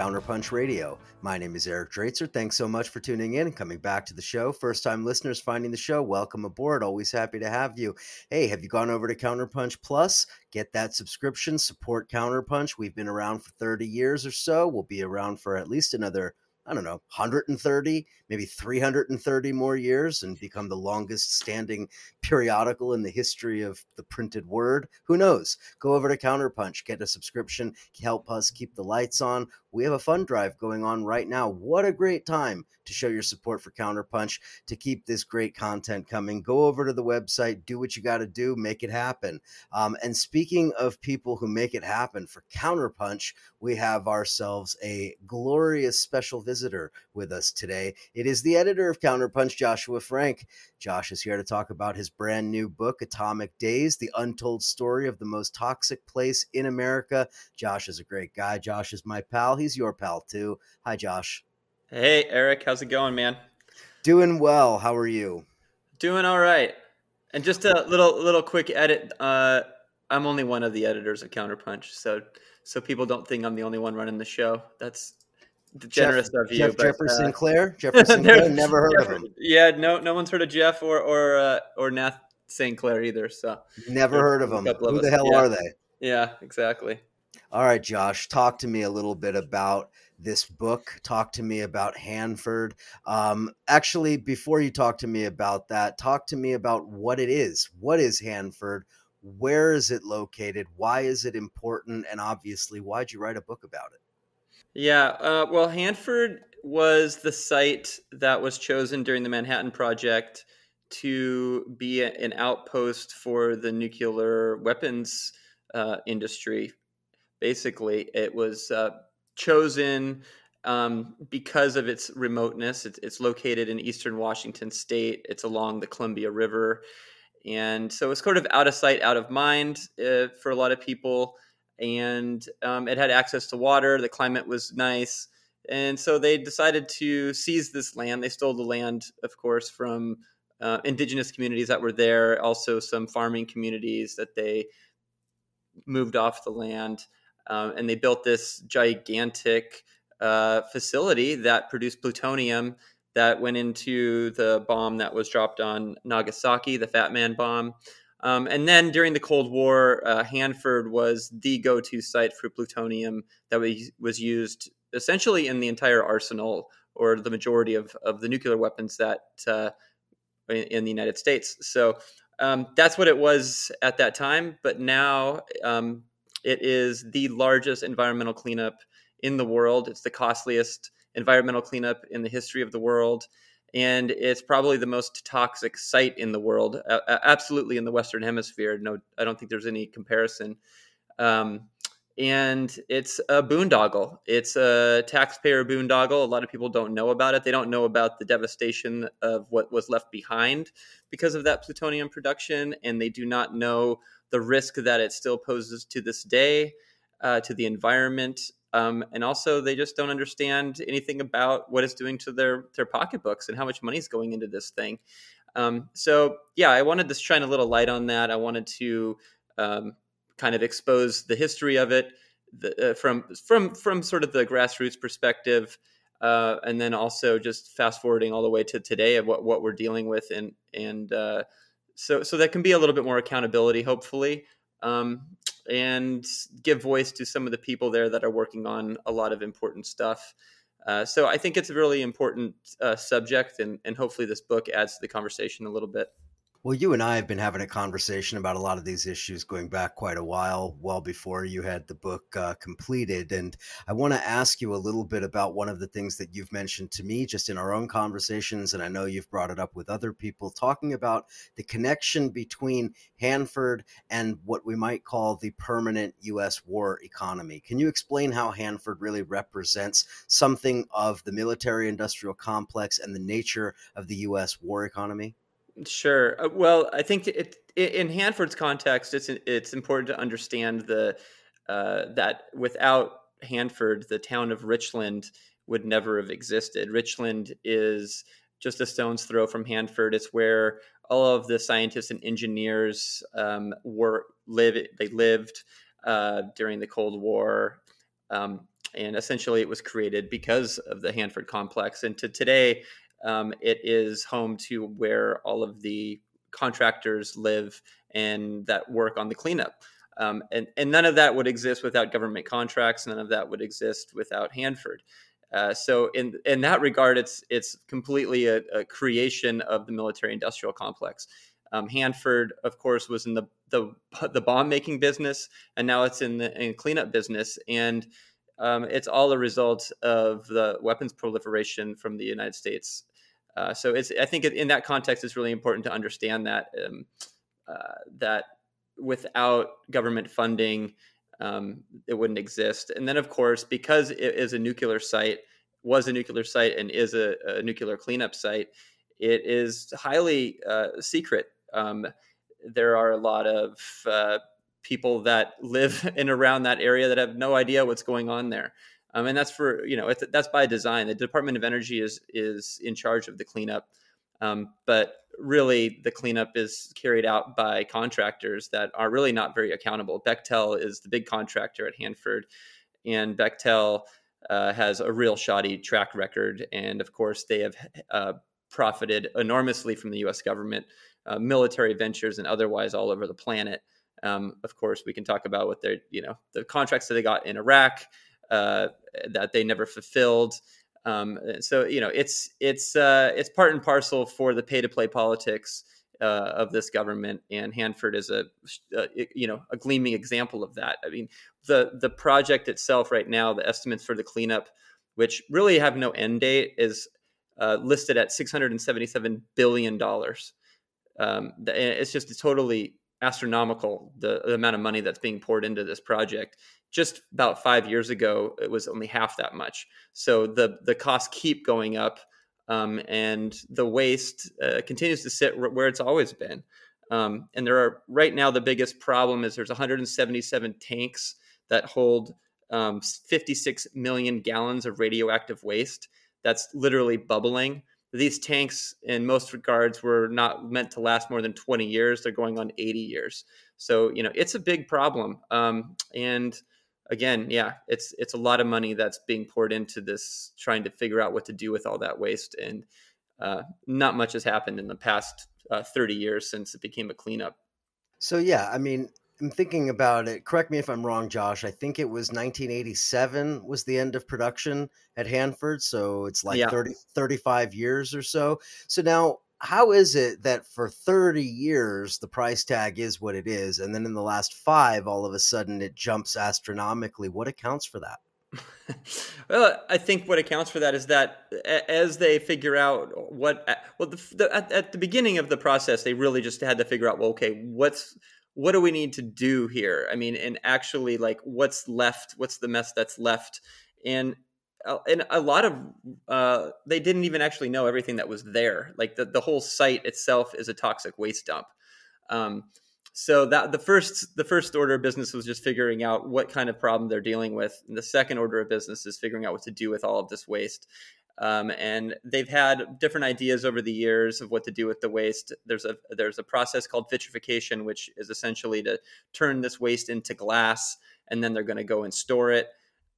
Counterpunch Radio. My name is Eric Draitser. Thanks so much for tuning in and coming back to the show. First time listeners finding the show, welcome aboard. Always happy to have you. Hey, have you gone over to Counterpunch Plus? Get that subscription, support Counterpunch. We've been around for 30 years or so. We'll be around for at least another I don't know, 130, maybe 330 more years and become the longest standing periodical in the history of the printed word. Who knows? Go over to Counterpunch, get a subscription, help us keep the lights on. We have a fund drive going on right now. What a great time to show your support for Counterpunch to keep this great content coming. Go over to the website, do what you got to do, make it happen. Um, and speaking of people who make it happen for Counterpunch, we have ourselves a glorious special visitor with us today. It is the editor of Counterpunch, Joshua Frank. Josh is here to talk about his brand new book, Atomic Days The Untold Story of the Most Toxic Place in America. Josh is a great guy. Josh is my pal. He's your pal too. Hi, Josh. Hey, Eric. How's it going, man? Doing well. How are you? Doing all right. And just a little little quick edit. Uh, I'm only one of the editors of Counterpunch, so so people don't think I'm the only one running the show. That's generous Jeff, of you. Jeff but, Jefferson uh, Claire, Jeffrey St. Clair, never heard Jeff, of him. Yeah, no, no one's heard of Jeff or or uh, or Nath St. Clair either. So never heard of them. Who the hell yeah. are they? Yeah, exactly. All right, Josh, talk to me a little bit about this book. Talk to me about Hanford. Um, actually, before you talk to me about that, talk to me about what it is. What is Hanford? Where is it located? Why is it important? And obviously, why'd you write a book about it? Yeah, uh, well, Hanford was the site that was chosen during the Manhattan Project to be a, an outpost for the nuclear weapons uh, industry. Basically, it was uh, chosen um, because of its remoteness. It's, it's, located in eastern Washington state, it's along the Columbia River. And so it's sort of out of sight, out of mind uh, for a lot of people and um, it had access to water. The climate was nice, and so they decided to seize this land. They stole the land, of course, from uh, indigenous communities that were there, also some farming communities that they moved off the land, um, and they built this gigantic uh, facility that produced plutonium that went into the bomb that was dropped on Nagasaki, the Fat Man bomb. Um, and then during the Cold War, uh, Hanford was the go to site for plutonium that was used essentially in the entire arsenal or the majority of, of the nuclear weapons that uh, in, in, the United States. So um, that's what it was at that time. But now um, it is the largest environmental cleanup in the world. It's the costliest environmental cleanup in the history of the world and it's probably the most toxic site in the world, uh, absolutely in the Western Hemisphere. No, I don't think there's any comparison. Um, and it's a boondoggle. It's a taxpayer boondoggle. A lot of people don't know about it. They don't know about the devastation of what was left behind because of that plutonium production, and they do not know the risk that it still poses to this day uh, to the environment um, and also, they just don't understand anything about what it's doing to their their pocketbooks and how much money is going into this thing. Um, so, yeah, I wanted to shine a little light on that. I wanted to um, kind of expose the history of it the, uh, from from from sort of the grassroots perspective, uh, and then also just fast forwarding all the way to today of what what we're dealing with, and and uh, so so that can be a little bit more accountability, hopefully. Um, and give voice to some of the people there that are working on a lot of important stuff. Uh, so I think it's a really important uh, subject, and, and hopefully this book adds to the conversation a little bit. Well, you and I have been having a conversation about a lot of these issues going back quite a while, well before you had the book uh, completed. And I want to ask you a little bit about one of the things that you've mentioned to me just in our own conversations. And I know you've brought it up with other people, talking about the connection between Hanford and what we might call the permanent U.S. war economy. Can you explain how Hanford really represents something of the military industrial complex and the nature of the U.S. war economy? Sure. Uh, well, I think it, it, in Hanford's context, it's it's important to understand the uh, that without Hanford, the town of Richland would never have existed. Richland is just a stone's throw from Hanford. It's where all of the scientists and engineers um, were live. They lived uh, during the Cold War. Um, and essentially, it was created because of the Hanford complex. And to today, um, it is home to where all of the contractors live and that work on the cleanup. Um, and, and none of that would exist without government contracts. None of that would exist without Hanford. Uh, so in in that regard, it's it's completely a, a creation of the military-industrial complex. Um, Hanford, of course, was in the the, the bomb making business, and now it's in the in cleanup business, and um, it's all a result of the weapons proliferation from the United States. Uh, so it's I think in that context, it's really important to understand that um, uh, that without government funding, um, it wouldn't exist. And then, of course, because it is a nuclear site, was a nuclear site, and is a, a nuclear cleanup site, it is highly uh, secret. Um, there are a lot of uh, people that live in around that area that have no idea what's going on there. Um, and that's for you know that's by design. The Department of Energy is is in charge of the cleanup, um, but really the cleanup is carried out by contractors that are really not very accountable. Bechtel is the big contractor at Hanford, and Bechtel uh, has a real shoddy track record. And of course, they have uh, profited enormously from the U.S. government, uh, military ventures, and otherwise all over the planet. Um, of course, we can talk about what they're, you know, the contracts that they got in Iraq uh, that they never fulfilled. Um, so you know, it's it's uh, it's part and parcel for the pay to play politics uh, of this government, and Hanford is a, a, uh, you know a gleaming example of that. I mean, the the project itself right now, the estimates for the cleanup, which really have no end date, is uh, listed at six hundred and seventy seven billion dollars. Um, it's just totally astronomical the, the amount of money that's being poured into this project just about five years ago, it was only half that much. So the the costs keep going up, um, and the waste uh, continues to sit where it's always been. Um, and there are right now the biggest problem is there's 177 tanks that hold um, 56 million gallons of radioactive waste. That's literally bubbling. These tanks, in most regards, were not meant to last more than 20 years. They're going on 80 years. So you know it's a big problem, um, and again, yeah, it's it's a lot of money that's being poured into this, trying to figure out what to do with all that waste, and uh, not much has happened in the past uh, 30 years since it became a cleanup. So yeah, I mean, I'm thinking about it. Correct me if I'm wrong, Josh. I think it was 1987 was the end of production at Hanford, so it's like yeah. 30 35 years or so. So now how is it that for 30 years the price tag is what it is and then in the last 5 all of a sudden it jumps astronomically what accounts for that well i think what accounts for that is that as they figure out what well the, the, at, at the beginning of the process they really just had to figure out well okay what's what do we need to do here i mean and actually like what's left what's the mess that's left and uh, and a lot of uh, they didn't even actually know everything that was there. Like the, the whole site itself is a toxic waste dump. Um, so that the first the first order of business was just figuring out what kind of problem they're dealing with, and the second order of business is figuring out what to do with all of this waste. Um, and they've had different ideas over the years of what to do with the waste. There's a there's a process called vitrification, which is essentially to turn this waste into glass, and then they're going to go and store it.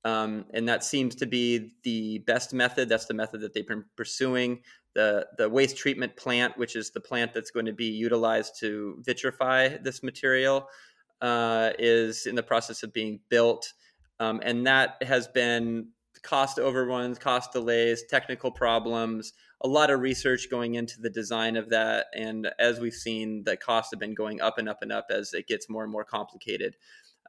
Um, and that seems to be the best method. That's the method that they've been pursuing. The, the waste treatment plant, which is the plant that's going to be utilized to vitrify this material, uh, is in the process of being built. Um, and that has been cost overruns, cost delays, technical problems, a lot of research going into the design of that. And as we've seen, the costs have been going up and up and up as it gets more and more complicated.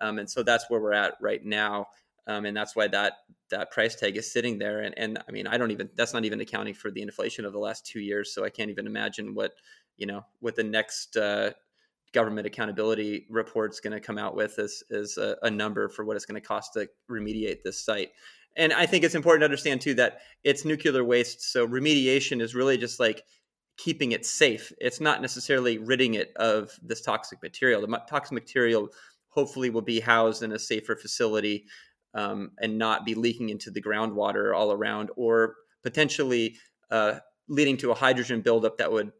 Um, and so that's where we're at right now um, and that's why that that price tag is sitting there. And and I mean, I don't even that's not even accounting for the inflation of the last two years. So I can't even imagine what you know what the next uh, government accountability report's going to come out with as as a, a number for what it's going to cost to remediate this site. And I think it's important to understand too that it's nuclear waste. So remediation is really just like keeping it safe. It's not necessarily ridding it of this toxic material. The toxic material hopefully will be housed in a safer facility um, and not be leaking into the groundwater all around, or potentially uh, leading to a hydrogen buildup that would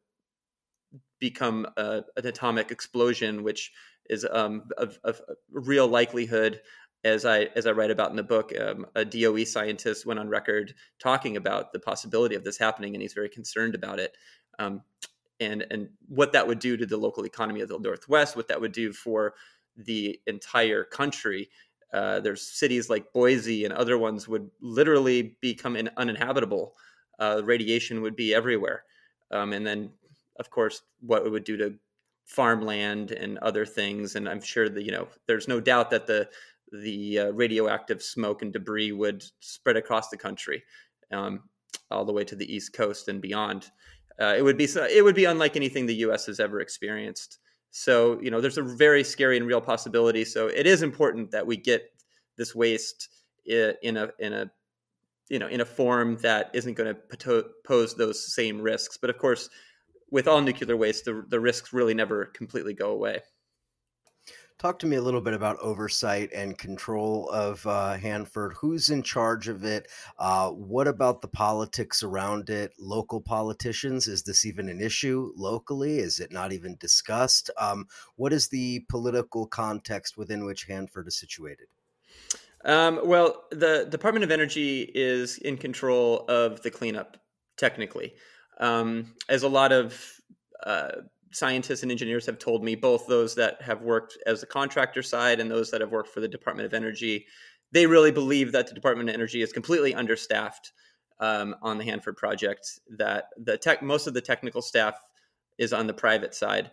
become a, an atomic explosion, which is um, of, of real likelihood. As I as I write about in the book, um, a DOE scientist went on record talking about the possibility of this happening, and he's very concerned about it. Um, and and what that would do to the local economy of the Northwest, what that would do for the entire country. Uh, there's cities like Boise and other ones would literally become in, uninhabitable. Uh, radiation would be everywhere, um, and then of course what it would do to farmland and other things. And I'm sure that you know there's no doubt that the the uh, radioactive smoke and debris would spread across the country, um, all the way to the east coast and beyond. Uh, it would be it would be unlike anything the U.S. has ever experienced. So you know, there's a very scary and real possibility. So it is important that we get this waste in a in a you know in a form that isn't going to pose those same risks. But of course, with all nuclear waste, the the risks really never completely go away. Talk to me a little bit about oversight and control of uh, Hanford. Who's in charge of it? Uh, what about the politics around it? Local politicians? Is this even an issue locally? Is it not even discussed? Um, what is the political context within which Hanford is situated? Um, well, the Department of Energy is in control of the cleanup, technically. Um, as a lot of uh, scientists and engineers have told me, both those that have worked as the contractor side and those that have worked for the Department of Energy, they really believe that the Department of Energy is completely understaffed um, on the Hanford project. That the tech, most of the technical staff is on the private side.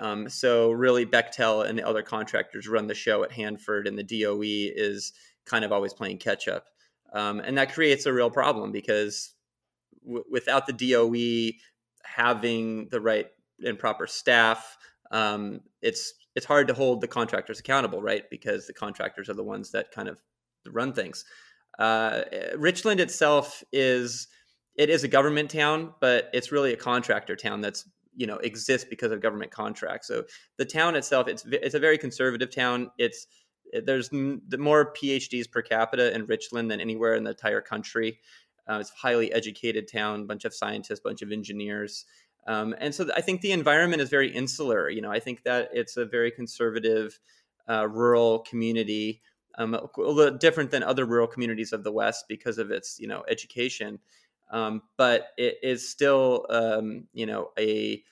Um, so really, Bechtel and the other contractors run the show at Hanford, and the DOE is kind of always playing catch up, um, and that creates a real problem because w- without the DOE having the right and proper staff, um, it's it's hard to hold the contractors accountable, right? Because the contractors are the ones that kind of run things. Uh, Richland itself is it is a government town, but it's really a contractor town that's you know exists because of government contracts. So the town itself, it's it's a very conservative town. It's there's more PhDs per capita in Richland than anywhere in the entire country. Uh, it's a highly educated town, bunch of scientists, bunch of engineers. Um, and so I think the environment is very insular. You know, I think that it's a very conservative uh, rural community, um, a little different than other rural communities of the West because of its, you know, education. Um, but it is still, um, you know, a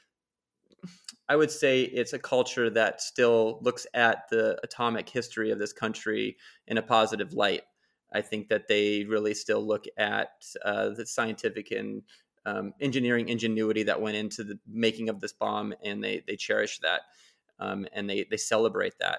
I would say it's a culture that still looks at the atomic history of this country in a positive light. I think that they really still look at uh, the scientific and um, engineering ingenuity that went into the making of this bomb, and they they cherish that um, and they they celebrate that.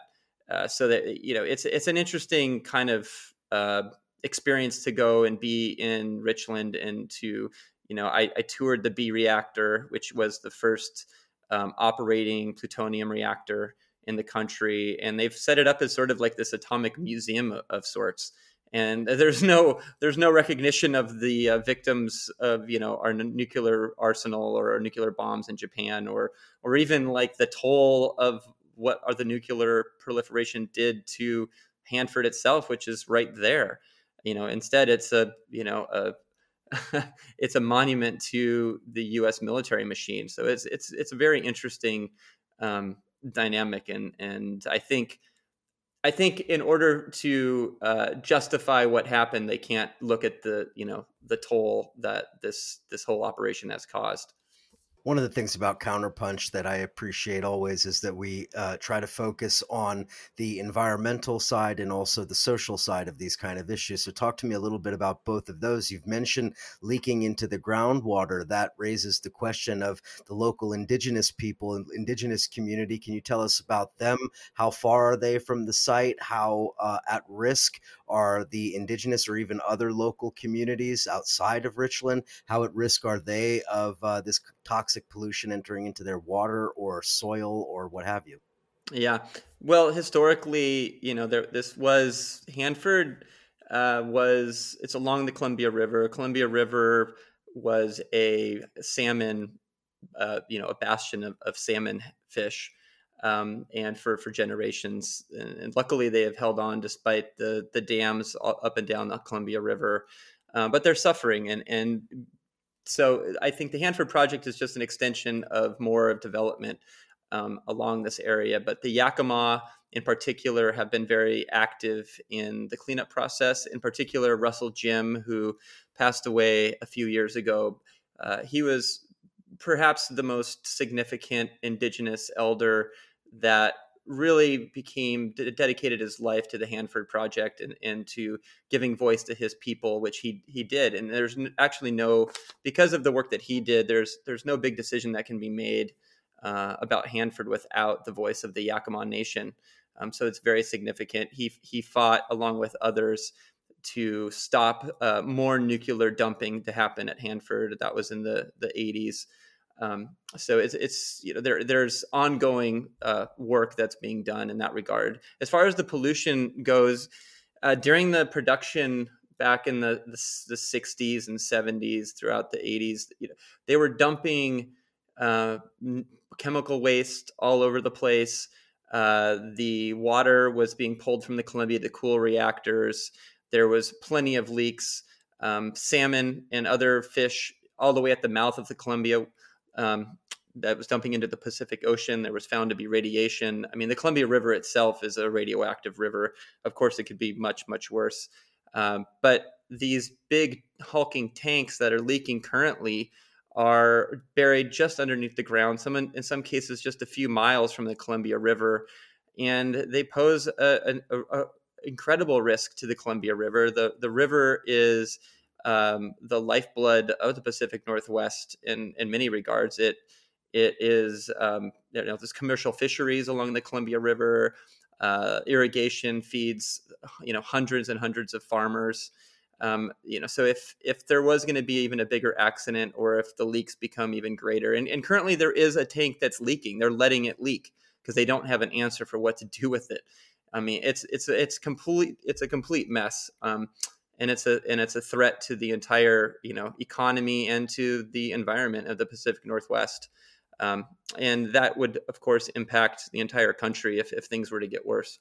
Uh, so that you know, it's it's an interesting kind of uh, experience to go and be in Richland and to you know, I, I toured the B reactor, which was the first um, operating plutonium reactor in the country, and they've set it up as sort of like this atomic museum of, of sorts and there's no there's no recognition of the uh, victims of you know our nuclear arsenal or our nuclear bombs in Japan or or even like the toll of what are the nuclear proliferation did to Hanford itself, which is right there. You know, instead it's a you know a it's a monument to the U.S. military machine. So it's it's it's a very interesting um, dynamic, and and I think I think in order to uh, justify what happened, they can't look at the you know the toll that this this whole operation has caused one of the things about Counterpunch that I appreciate always is that we uh, try to focus on the environmental side and also the social side of these kind of issues. So, talk to me a little bit about both of those. You've mentioned leaking into the groundwater. That raises the question of the local indigenous people and indigenous community. Can you tell us about them? How far are they from the site? How uh, at risk are the indigenous or even other local communities outside of Richland? How at risk are they of uh, this toxic pollution entering into their water or soil or what have you? Yeah. Well, historically, you know, there, this was Hanford uh, was it's along the Columbia River. Columbia River was a salmon, uh, you know, a bastion of, of salmon fish um, and for for generations. And, and, luckily, they have held on despite the the dams up and down the Columbia River. Uh, but they're suffering, and and so I think the Hanford project is just an extension of more of development. um, along this area. But the Yakama, in particular, have been very active in the cleanup process. In particular, Russell Jim, who passed away a few years ago, uh, he was perhaps the most significant indigenous elder that really became dedicated his life to the Hanford Project and, and to giving voice to his people, which he he did. And there's actually no because of the work that he did. There's there's no big decision that can be made uh, about Hanford without the voice of the Yakama Nation. Um, so it's very significant. He he fought along with others to stop uh, more nuclear dumping to happen at Hanford. That was in the the 80s. Um, so it's, it's you know there there's ongoing uh, work that's being done in that regard. As far as the pollution goes, uh, during the production back in the, the, the 60s and 70s, throughout the 80s, you know, they were dumping uh, chemical waste all over the place. Uh, the water was being pulled from the Columbia to cool reactors. There was plenty of leaks. Um, salmon and other fish all the way at the mouth of the Columbia um, that was dumping into the Pacific Ocean. There was found to be radiation. I mean, the Columbia River itself is a radioactive river. Of course, it could be much, much worse. Um, but these big hulking tanks that are leaking currently are buried just underneath the ground. Some, in, in some cases, just a few miles from the Columbia River, and they pose an incredible risk to the Columbia River. the The river is um, the lifeblood of the Pacific Northwest in in many regards. It it is um, you know there's commercial fisheries along the Columbia River. Uh, irrigation feeds you know hundreds and hundreds of farmers. Um, you know, so if if there was going to be even a bigger accident, or if the leaks become even greater, and, and currently there is a tank that's leaking, they're letting it leak because they don't have an answer for what to do with it. I mean, it's it's it's complete it's a complete mess. Um, and it's a and it's a threat to the entire you know economy and to the environment of the Pacific Northwest. Um, and that would, of course, impact the entire country if, if things were to get worse.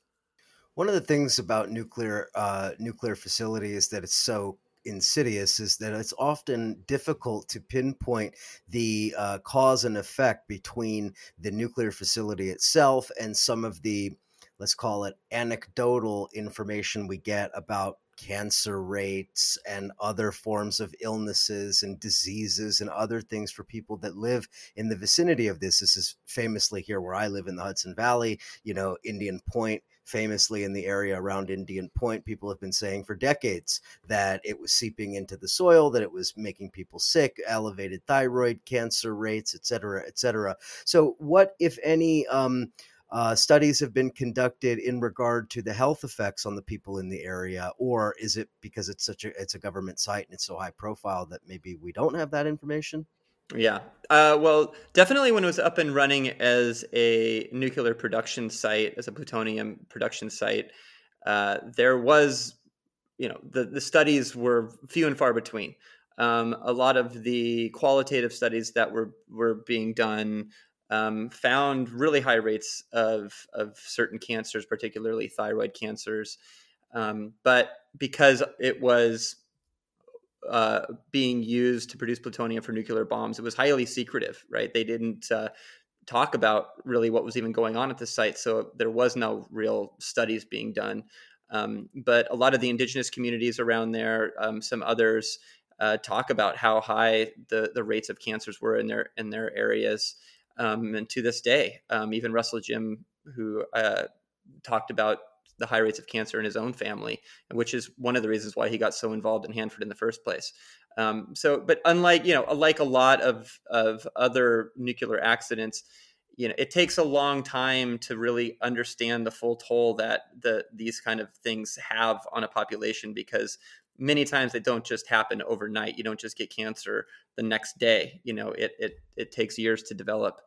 One of the things about nuclear uh, nuclear facilities that it's so insidious is that it's often difficult to pinpoint the uh, cause and effect between the nuclear facility itself and some of the let's call it anecdotal information we get about cancer rates and other forms of illnesses and diseases and other things for people that live in the vicinity of this. This is famously here where I live in the Hudson Valley, you know, Indian Point famously in the area around Indian Point, people have been saying for decades that it was seeping into the soil, that it was making people sick, elevated thyroid cancer rates, et cetera, et cetera. So, what, if any, um, uh, studies have been conducted in regard to the health effects on the people in the area, or is it because it's such a it's a government site and it's so high profile that maybe we don't have that information? Yeah. Uh, well, definitely when it was up and running as a nuclear production site, as a plutonium production site, uh, there was, you know, the, the studies were few and far between. Um, a lot of the qualitative studies that were were being done um, found really high rates of, of certain cancers, particularly thyroid cancers. Um, but because it was uh, being used to produce plutonium for nuclear bombs, it was highly secretive, right? They didn't uh, talk about really what was even going on at the site. So there was no real studies being done. Um, but a lot of the indigenous communities around there, um, some others, uh, talk about how high the, the rates of cancers were in their in their areas. Um, and to this day, um, even Russell Jim, who uh, talked about the high rates of cancer in his own family, which is one of the reasons why he got so involved in Hanford in the first place. Um, so, but unlike you know, like a lot of of other nuclear accidents, you know, it takes a long time to really understand the full toll that the these kind of things have on a population because many times they don't just happen overnight. You don't just get cancer the next day. You know, it it it takes years to develop,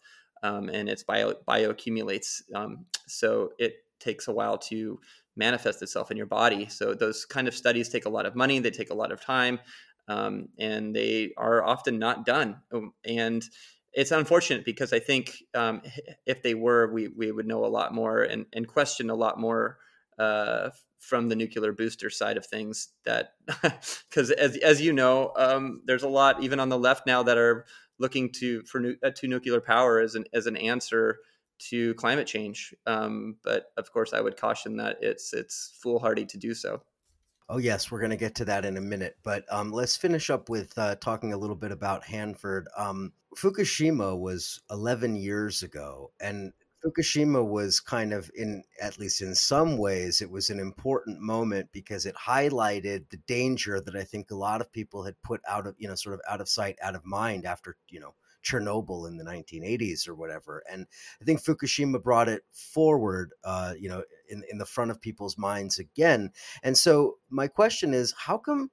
um, and it's bio bioaccumulates. Um, so it takes a while to manifest itself in your body. So those kind of studies take a lot of money. They take a lot of time, um, and they are often not done. Um, and it's unfortunate because I think um, if they were, we we would know a lot more and and question a lot more uh, from the nuclear booster side of things that because as, as you know um, there's a lot even on the left now that are looking to for nu- uh, to nuclear power as an as an answer to climate change. Um, but of course, I would caution that it's it's foolhardy to do so. Oh yes, we're going to get to that in a minute, but um, let's finish up with uh, talking a little bit about Hanford. Um, Fukushima was 11 years ago, and Fukushima was kind of in at least in some ways it was an important moment because it highlighted the danger that I think a lot of people had put out of you know sort of out of sight out of mind after you know Chernobyl in the 1980s or whatever. And I think Fukushima brought it forward uh, you know in in the front of people's minds again. And so my question is how come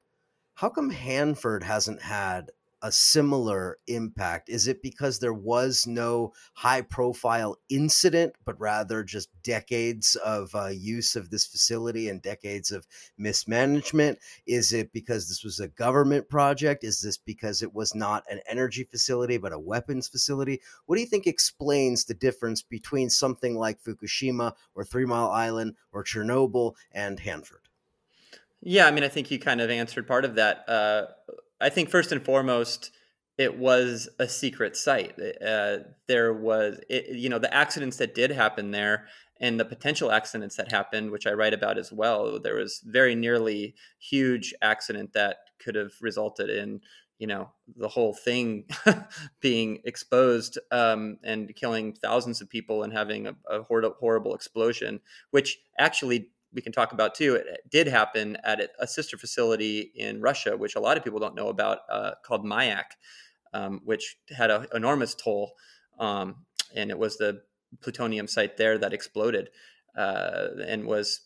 how come Hanford hasn't had a similar impact? Is it because there was no high profile incident, but rather just decades of uh, use of this facility and decades of mismanagement? Is it because this was a government project? Is this because it was not an energy facility, but a weapons facility? What do you think explains the difference between something like Fukushima or Three Mile Island or Chernobyl and Hanford? Yeah, I mean, I think you kind of answered part of that. Uh, I think first and foremost, it was a secret site. Uh, there was, it, you know, the accidents that did happen there and the potential accidents that happened, which I write about as well. There was very nearly huge accident that could have resulted in, you know, the whole thing being exposed um, and killing thousands of people and having a, a horrible, horrible explosion, which actually we can talk about too. It did happen at a sister facility in Russia, which a lot of people don't know about, uh, called Mayak, um, which had an enormous toll, um, and it was the plutonium site there that exploded uh, and was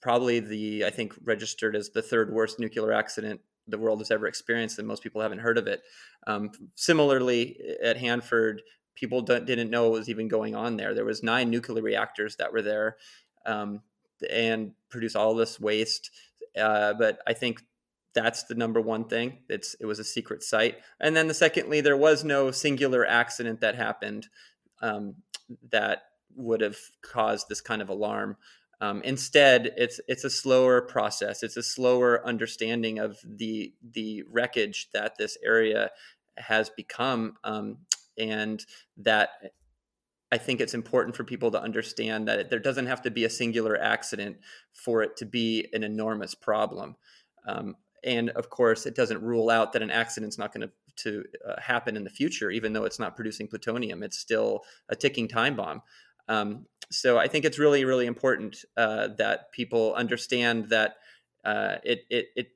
probably the I think registered as the third worst nuclear accident the world has ever experienced, and most people haven't heard of it. Um, similarly, at Hanford, people didn't know what was even going on there. There was nine nuclear reactors that were there. Um, and produce all this waste. Uh, but I think that's the number one thing. It's it was a secret site, and then the secondly, there was no singular accident that happened um, that would have caused this kind of alarm. Um, instead, it's it's a slower process. It's a slower understanding of the the wreckage that this area has become, um, and that I think it's important for people to understand that there doesn't have to be a singular accident for it to be an enormous problem. Um, and of course, it doesn't rule out that an accident's not going to uh, happen in the future, even though it's not producing plutonium. It's still a ticking time bomb. Um, so I think it's really, really important uh, that people understand that uh, it, it, it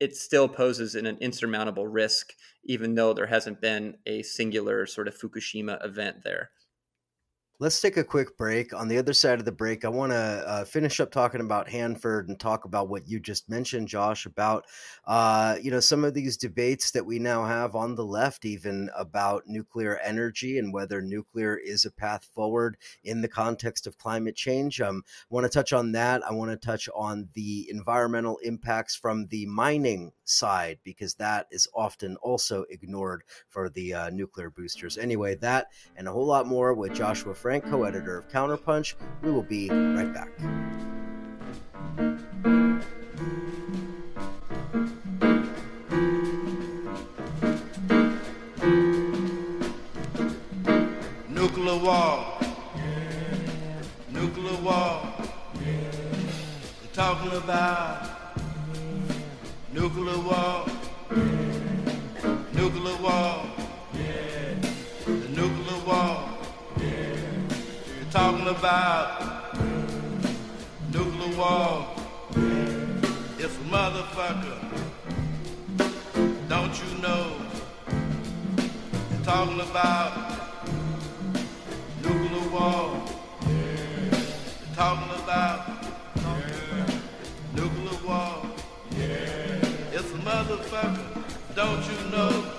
it still poses an insurmountable risk, even though there hasn't been a singular sort of Fukushima event there. Let's take a quick break. On the other side of the break, I want to uh, finish up talking about Hanford and talk about what you just mentioned, Josh, about uh, you know some of these debates that we now have on the left, even about nuclear energy and whether nuclear is a path forward in the context of climate change. Um, I want to touch on that. I want to touch on the environmental impacts from the mining side because that is often also ignored for the uh, nuclear boosters. Anyway, that and a whole lot more with Joshua. Frank, co editor of Counterpunch. We will be right back. Nuclear war. Nuclear war. We're talking about nuclear war. About nuclear war. It's a motherfucker. Don't you know? Talking about nuclear war. Talking about nuclear war. It's a motherfucker. Don't you know?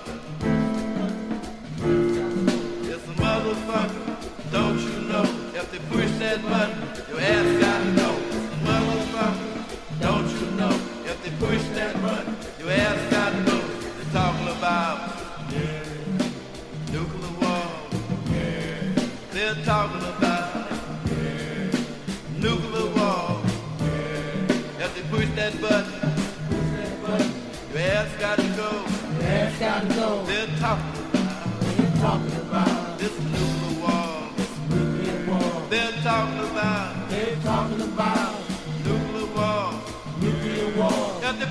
Know? If they push that button, your ass gotta. Motherfucker, don't you know? If they push that button, your ass gotta go. They're talking about yeah. nuclear war. Yeah. They're talking about yeah. nuclear war. If they push that button, your ass gotta go. Your ass gotta go.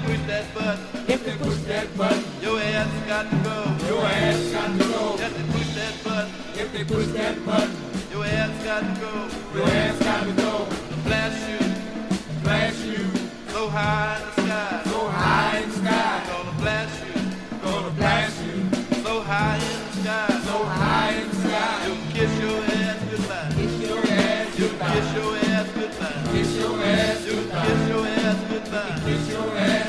Push that button, If they push that button, your ass got to go. your ass got to go. If they push that button, If they push that button, your ass got to go. your ass got to go. Blast you Blast you so high in the sky. so high in the sky. Gonna blast you Gonna blast you so high in the sky. so high in the sky. You'll kiss your ass goodbye. Kiss your ass goodbye. kiss your ass goodbye. Kiss your ass goodbye. kiss your ass goodbye. Kiss your ass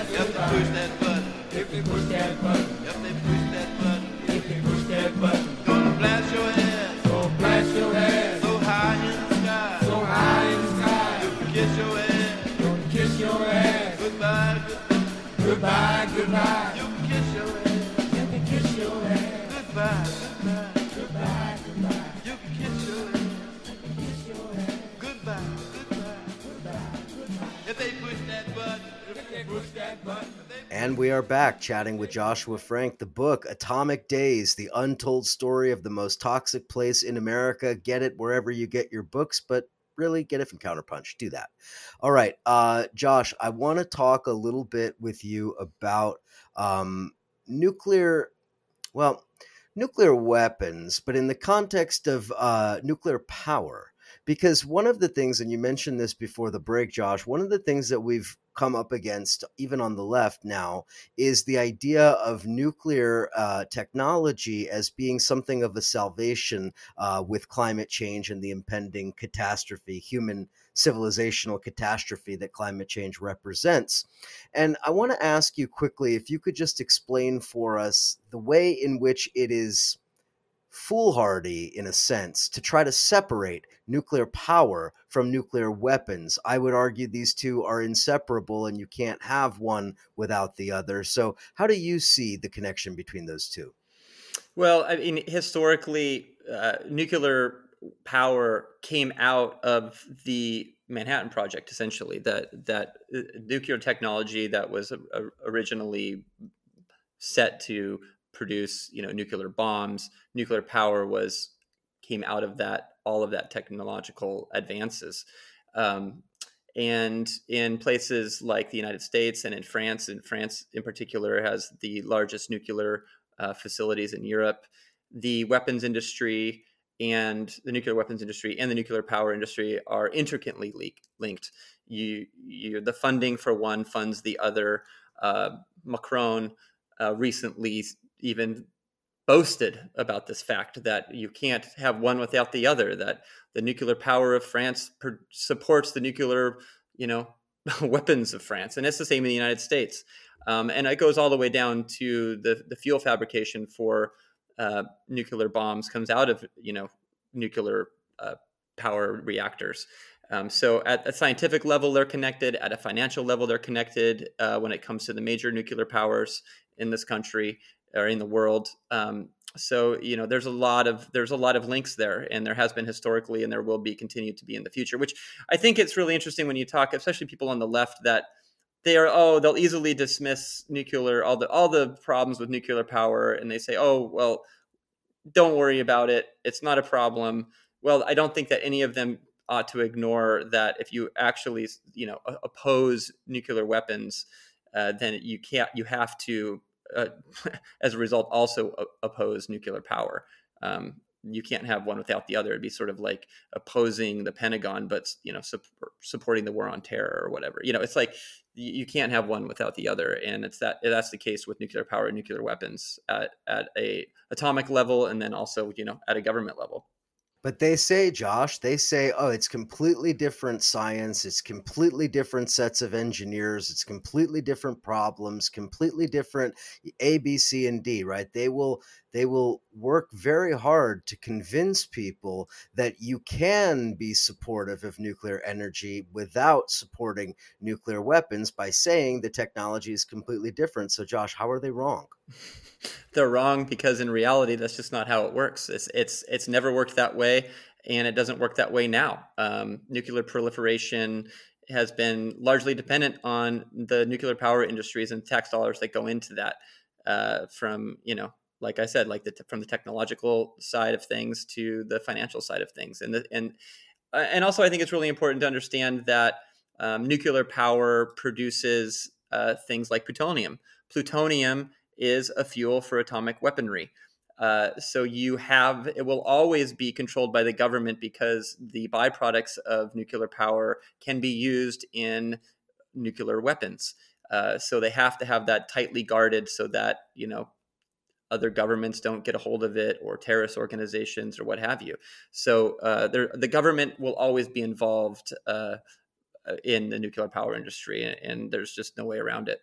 And we are back chatting with Joshua Frank. The book, Atomic Days The Untold Story of the Most Toxic Place in America. Get it wherever you get your books, but really get it from Counterpunch. Do that. All right. Uh, Josh, I want to talk a little bit with you about um, nuclear, well, nuclear weapons, but in the context of uh, nuclear power. Because one of the things, and you mentioned this before the break, Josh, one of the things that we've come up against, even on the left now, is the idea of nuclear uh, technology as being something of a salvation uh, with climate change and the impending catastrophe, human civilizational catastrophe that climate change represents. And I want to ask you quickly if you could just explain for us the way in which it is foolhardy, in a sense, to try to separate nuclear power from nuclear weapons. I would argue these two are inseparable and you can't have one without the other. So, how do you see the connection between those two? Well, I mean, historically, uh, nuclear power came out of the Manhattan Project, essentially. That that uh, nuclear technology that was uh, originally set to produce, you know, nuclear bombs. Nuclear power was came out of that all of that technological advances. Um, and in places like the United States and in France, and France in particular has the largest nuclear uh, facilities in Europe. The weapons industry and the nuclear weapons industry and the nuclear power industry are intricately leak, linked. You, you, the funding for one funds the other. Uh, Macron uh, recently even boasted about this fact that you can't have one without the other. That the nuclear power of France per- supports the nuclear, you know, weapons of France, and it's the same in the United States. Um, and it goes all the way down to the the fuel fabrication for uh, nuclear bombs comes out of you know nuclear uh, power reactors. Um, so at a scientific level, they're connected. At a financial level, they're connected. Uh, when it comes to the major nuclear powers in this country or in the world, um, so you know there's a lot of there's a lot of links there, and there has been historically, and there will be continued to be in the future. Which I think it's really interesting when you talk, especially people on the left, that they are oh they'll easily dismiss nuclear all the all the problems with nuclear power, and they say oh well don't worry about it, it's not a problem. Well, I don't think that any of them ought to ignore that if you actually you know oppose nuclear weapons uh, then you can't you have to uh, as a result also oppose nuclear power. Um, you can't have one without the other. It'd be sort of like opposing the pentagon but you know su- supporting the war on terror or whatever. You know it's like you, you can't have one without the other and it's that that's the case with nuclear power and nuclear weapons at, at a atomic level and then also you know at a government level But they say, Josh, they say, oh, it's completely different science. It's completely different sets of engineers. It's completely different problems, completely different A, B, C, and D, right? They will they will work very hard to convince people that you can be supportive of nuclear energy without supporting nuclear weapons by saying the technology is completely different. So, Josh, how are they wrong? they're wrong because in reality that's just not how it works it's it's it's never worked that way and it doesn't work that way now um, nuclear proliferation has been largely dependent on the nuclear power industries and tax dollars that go into that uh, from you know like i said like the from the technological side of things to the financial side of things and the, and uh, and also i think it's really important to understand that um, nuclear power produces uh, things like plutonium. Plutonium is a fuel for atomic weaponry. Uh, so you have it will always be controlled by the government because the byproducts of nuclear power can be used in nuclear weapons. Uh, so they have to have that tightly guarded so that you know other governments don't get a hold of it or terrorist organizations or what have you. So uh, the government will always be involved uh, in the nuclear power industry, and, and there's just no way around it.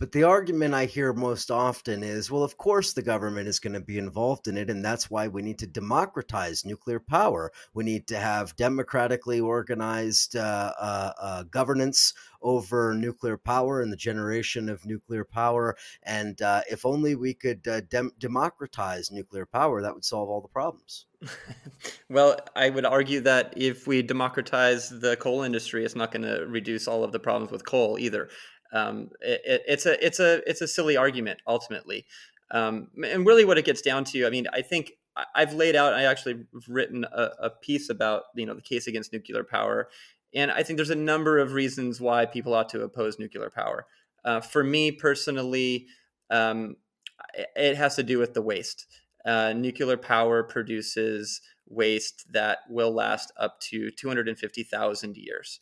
But the argument I hear most often is well, of course, the government is going to be involved in it. And that's why we need to democratize nuclear power. We need to have democratically organized uh, uh, uh, governance over nuclear power and the generation of nuclear power. And uh, if only we could uh, dem- democratize nuclear power, that would solve all the problems. well, I would argue that if we democratize the coal industry, it's not going to reduce all of the problems with coal either um, it, it's a it's a it's a silly argument ultimately, um, and really what it gets down to. I mean, I think I've laid out. I actually written a, a piece about you know the case against nuclear power, and I think there's a number of reasons why people ought to oppose nuclear power. Uh, for me personally, um, it has to do with the waste. Uh, nuclear power produces waste that will last up to 250,000 years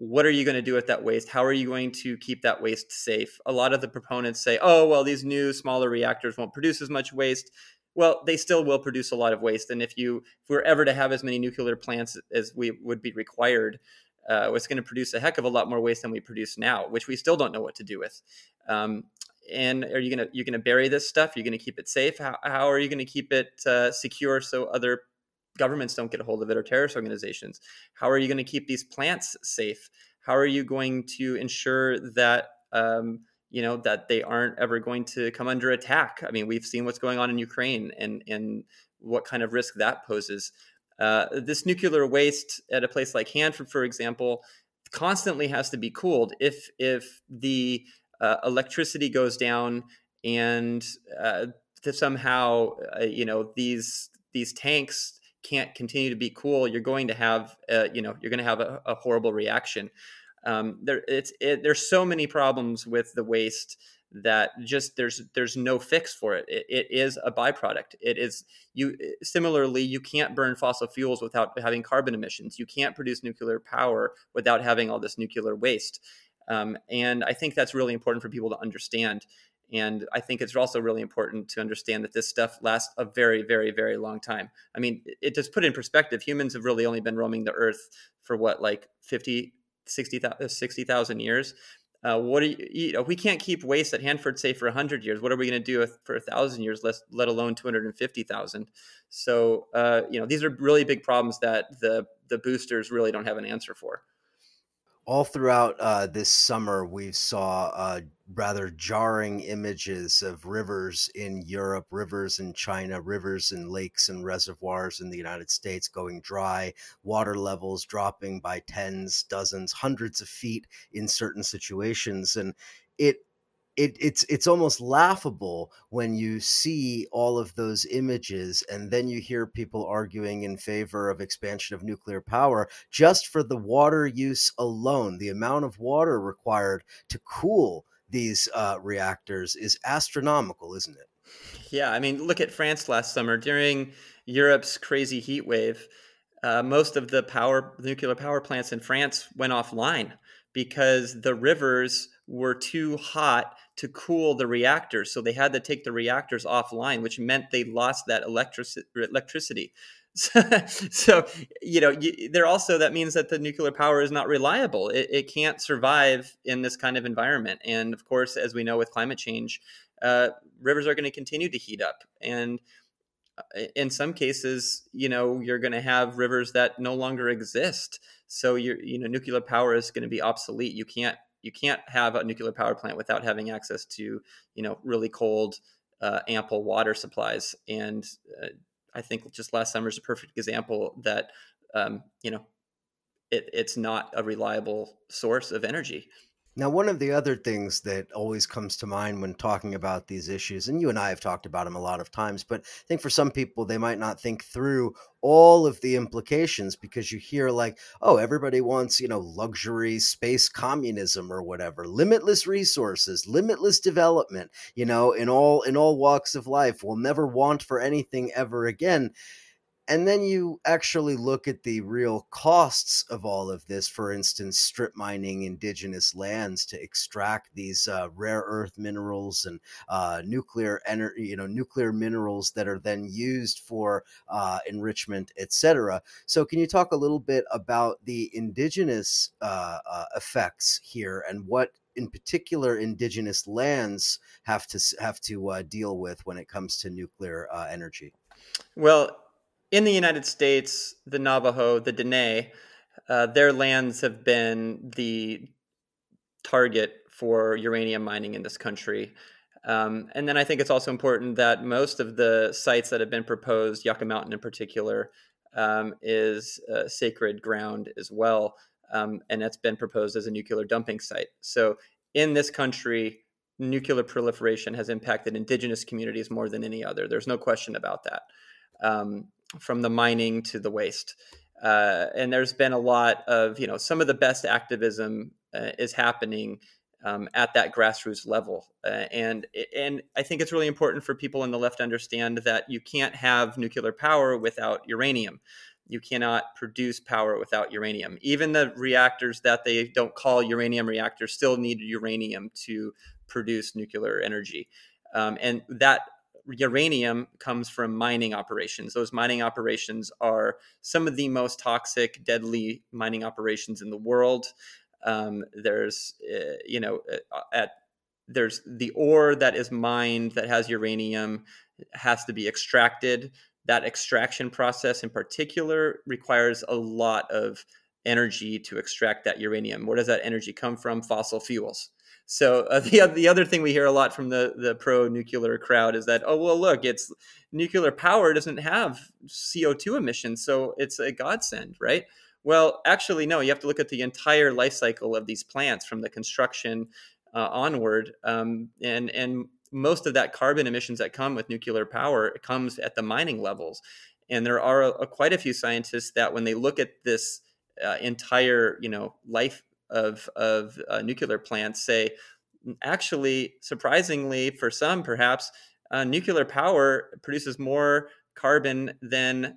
what are you going to do with that waste? How are you going to keep that waste safe? A lot of the proponents say, oh, well, these new smaller reactors won't produce as much waste. Well, they still will produce a lot of waste. And if you if we're ever to have as many nuclear plants as we would be required, uh, it's going to produce a heck of a lot more waste than we produce now, which we still don't know what to do with. Um, and are you going to you're going to bury this stuff? You're going to keep it safe. How, how are you going to keep it uh, secure so other governments don't get a hold of it or terrorist organizations? How are you going to keep these plants safe? How are you going to ensure that um, you know that they aren't ever going to come under attack? I mean, we've seen what's going on in Ukraine and and what kind of risk that poses. Uh, this nuclear waste at a place like Hanford, for example, constantly has to be cooled. If if the uh, electricity goes down and uh, somehow uh, you know these these tanks can't continue to be cool, you're going to have, uh, you know, you're going to have a, a horrible reaction. Um, there, it's it, there's so many problems with the waste that just there's there's no fix for it. it. It is a byproduct. It is you similarly you can't burn fossil fuels without having carbon emissions. You can't produce nuclear power without having all this nuclear waste. Um, and I think that's really important for people to understand. And I think it's also really important to understand that this stuff lasts a very, very, very long time. I mean, it just put in perspective, humans have really only been roaming the earth for what, like 50, 60,000 60, years. Uh, what you, you know, we can't keep waste at Hanford safe for 100 years. What are we going to do for a thousand years, let, let alone 250,000? So, uh, you know, these are really big problems that the, the boosters really don't have an answer for all throughout uh, this summer, we saw uh, rather jarring images of rivers in Europe, rivers in China, rivers and lakes and reservoirs in the United States going dry, water levels dropping by tens, dozens, hundreds of feet in certain situations. And it it, it's it's almost laughable when you see all of those images and then you hear people arguing in favor of expansion of nuclear power just for the water use alone. The amount of water required to cool these uh, reactors is astronomical isn't it? Yeah i mean look at france last summer. During europe's crazy heat wave uh, most of the power nuclear power plants in france went offline because the rivers were too hot to cool the reactors. So they had to take the reactors offline, which meant they lost that electric- electricity. so, you know, there also that means that the nuclear power is not reliable. It, it, can't survive in this kind of environment. And of course, as we know with climate change, uh, rivers are going to continue to heat up. And uh, in some cases, you know, you're going to have rivers that no longer exist. So, you you know, nuclear power is going to be obsolete. You can't you can't have a nuclear power plant without having access to you know really cold uh, ample water supplies. And uh, i think just last summer is a perfect example that um, you know it, it's not a reliable source of energy Now, one of the other things that always comes to mind when talking about these issues, and you and I have talked about them a lot of times, but I think for some people, they might not think through all of the implications because you hear, like, oh, everybody wants, you know, luxury space communism or whatever, limitless resources, limitless development, you know, in all in all walks of life. We'll never want for anything ever again and then you actually look at the real costs of all of this for instance strip mining indigenous lands to extract these uh, rare earth minerals and uh, nuclear energy you know nuclear minerals that are then used for uh, enrichment etc so can you talk a little bit about the indigenous uh, uh, effects here and what in particular indigenous lands have to have to uh, deal with when it comes to nuclear energy? Well in the United States, the Navajo, the Dene, uh, their lands have been the target for uranium mining in this country. Um, and then I think it's also important that most of the sites that have been proposed, Yucca Mountain in particular, um, is uh, sacred ground as well. Um, and that's been proposed as a nuclear dumping site. So in this country, nuclear proliferation has impacted indigenous communities more than any other. There's no question about that. Um, from the mining to the waste. Uh, and there's been a lot of, you know, some of the best activism uh, is happening um, at that grassroots level. Uh, and and I think it's really important for people on the left to understand that you can't have nuclear power without uranium. You cannot produce power without uranium. Even the reactors that they don't call uranium reactors still need uranium to produce nuclear energy. Um, and that uranium comes from mining operations. Those mining operations are some of the most toxic, deadly mining operations in the world. Um, there's, uh, you know, uh, at there's the ore that is mined that has uranium has to be extracted. That extraction process, in particular, requires a lot of energy to extract that uranium. Where does that energy come from? Fossil fuels. So uh, the the other thing we hear a lot from the the pro nuclear crowd is that oh well look it's nuclear power doesn't have CO two emissions so it's a godsend right. Well, actually, no. You have to look at the entire life cycle of these plants from the construction uh, onward, um, and and most of that carbon emissions that come with nuclear power comes at the mining levels. And there are a, a, quite a few scientists that when they look at this uh, entire you know life of of uh, nuclear plants say actually surprisingly for some perhaps uh, nuclear power produces more carbon than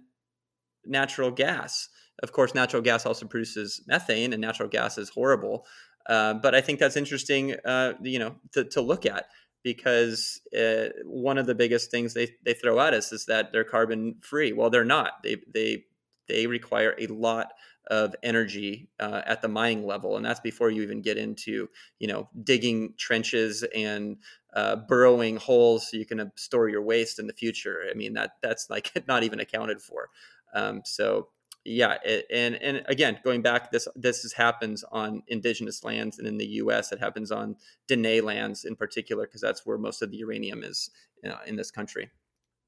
natural gas. Of course natural gas also produces methane and natural gas is horrible uh, but i think that's interesting uh, you know to, to, look at because uh, one of the biggest things they, they throw at us is that they're carbon free well they're not. They they they require a lot of energy uh, at the mining level, and that's before you even get into you know digging trenches and uh, burrowing holes so you can uh, store your waste in the future. I mean that that's like not even accounted for. Um, so yeah, it, and and again, going back, this this is, happens on indigenous lands, and in the U.S., it happens on Dene lands in particular, because that's where most of the uranium is you know, in this country.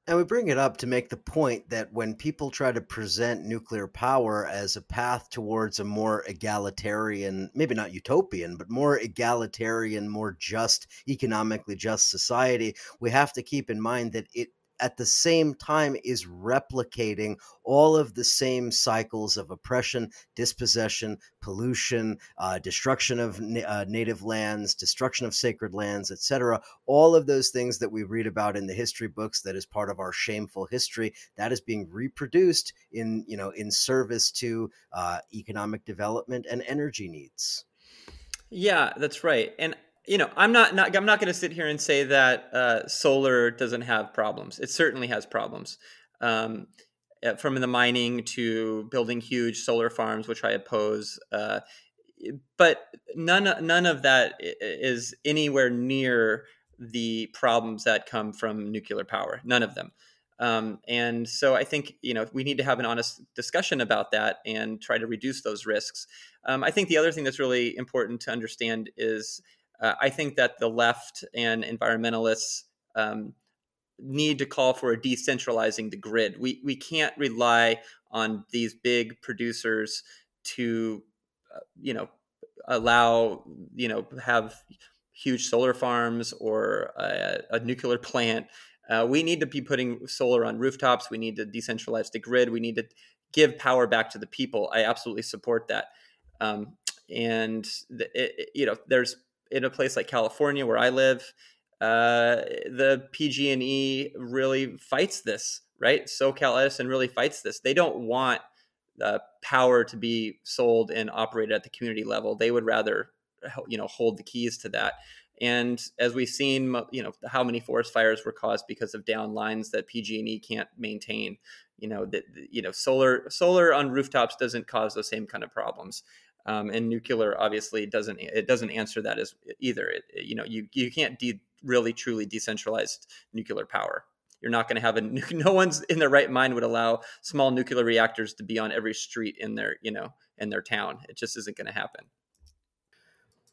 And we bring it up to make the point that when people try to present nuclear power as a path towards a more egalitarian, maybe not utopian, but more egalitarian, more just, economically just society, we have to keep in mind that it at the same time is replicating all of the same cycles of oppression, dispossession, pollution, uh, destruction of na- uh, native lands, destruction of sacred lands, etc. All of those things that we read about in the history books that is part of our shameful history that is being reproduced in you know in service to uh, economic development and energy needs. Yeah, that's right. And you know, I'm not, not I'm not going to sit here and say that uh, solar doesn't have problems. It certainly has problems, um, uh, from the mining to building huge solar farms, which I oppose. Uh, but none none of that is anywhere near the problems that come from nuclear power. None of them. Um, and so I think you know we need to have an honest discussion about that and try to reduce those risks. Um, I think the other thing that's really important to understand is uh, I think that the left and environmentalists um, need to call for a decentralizing the grid. We we can't rely on these big producers to, uh, you know, allow you know have huge solar farms or a, a nuclear plant. Uh, we need to be putting solar on rooftops. We need to decentralize the grid. We need to give power back to the people. I absolutely support that. Um, and the, it, you know, there's in a place like California where I live, uh, the PG&E really fights this, right? SoCal Edison really fights this. They don't want uh, power to be sold and operated at the community level. They would rather, you know, hold the keys to that. And as we've seen, you know, how many forest fires were caused because of down lines that PG&E can't maintain. You know that you know solar solar on rooftops doesn't cause the same kind of problems. Um, and nuclear obviously doesn't it doesn't answer that as either. It, you know you you can't de- really truly decentralized nuclear power. You're not going to have a no one's in their right mind would allow small nuclear reactors to be on every street in their you know in their town. It just isn't going to happen.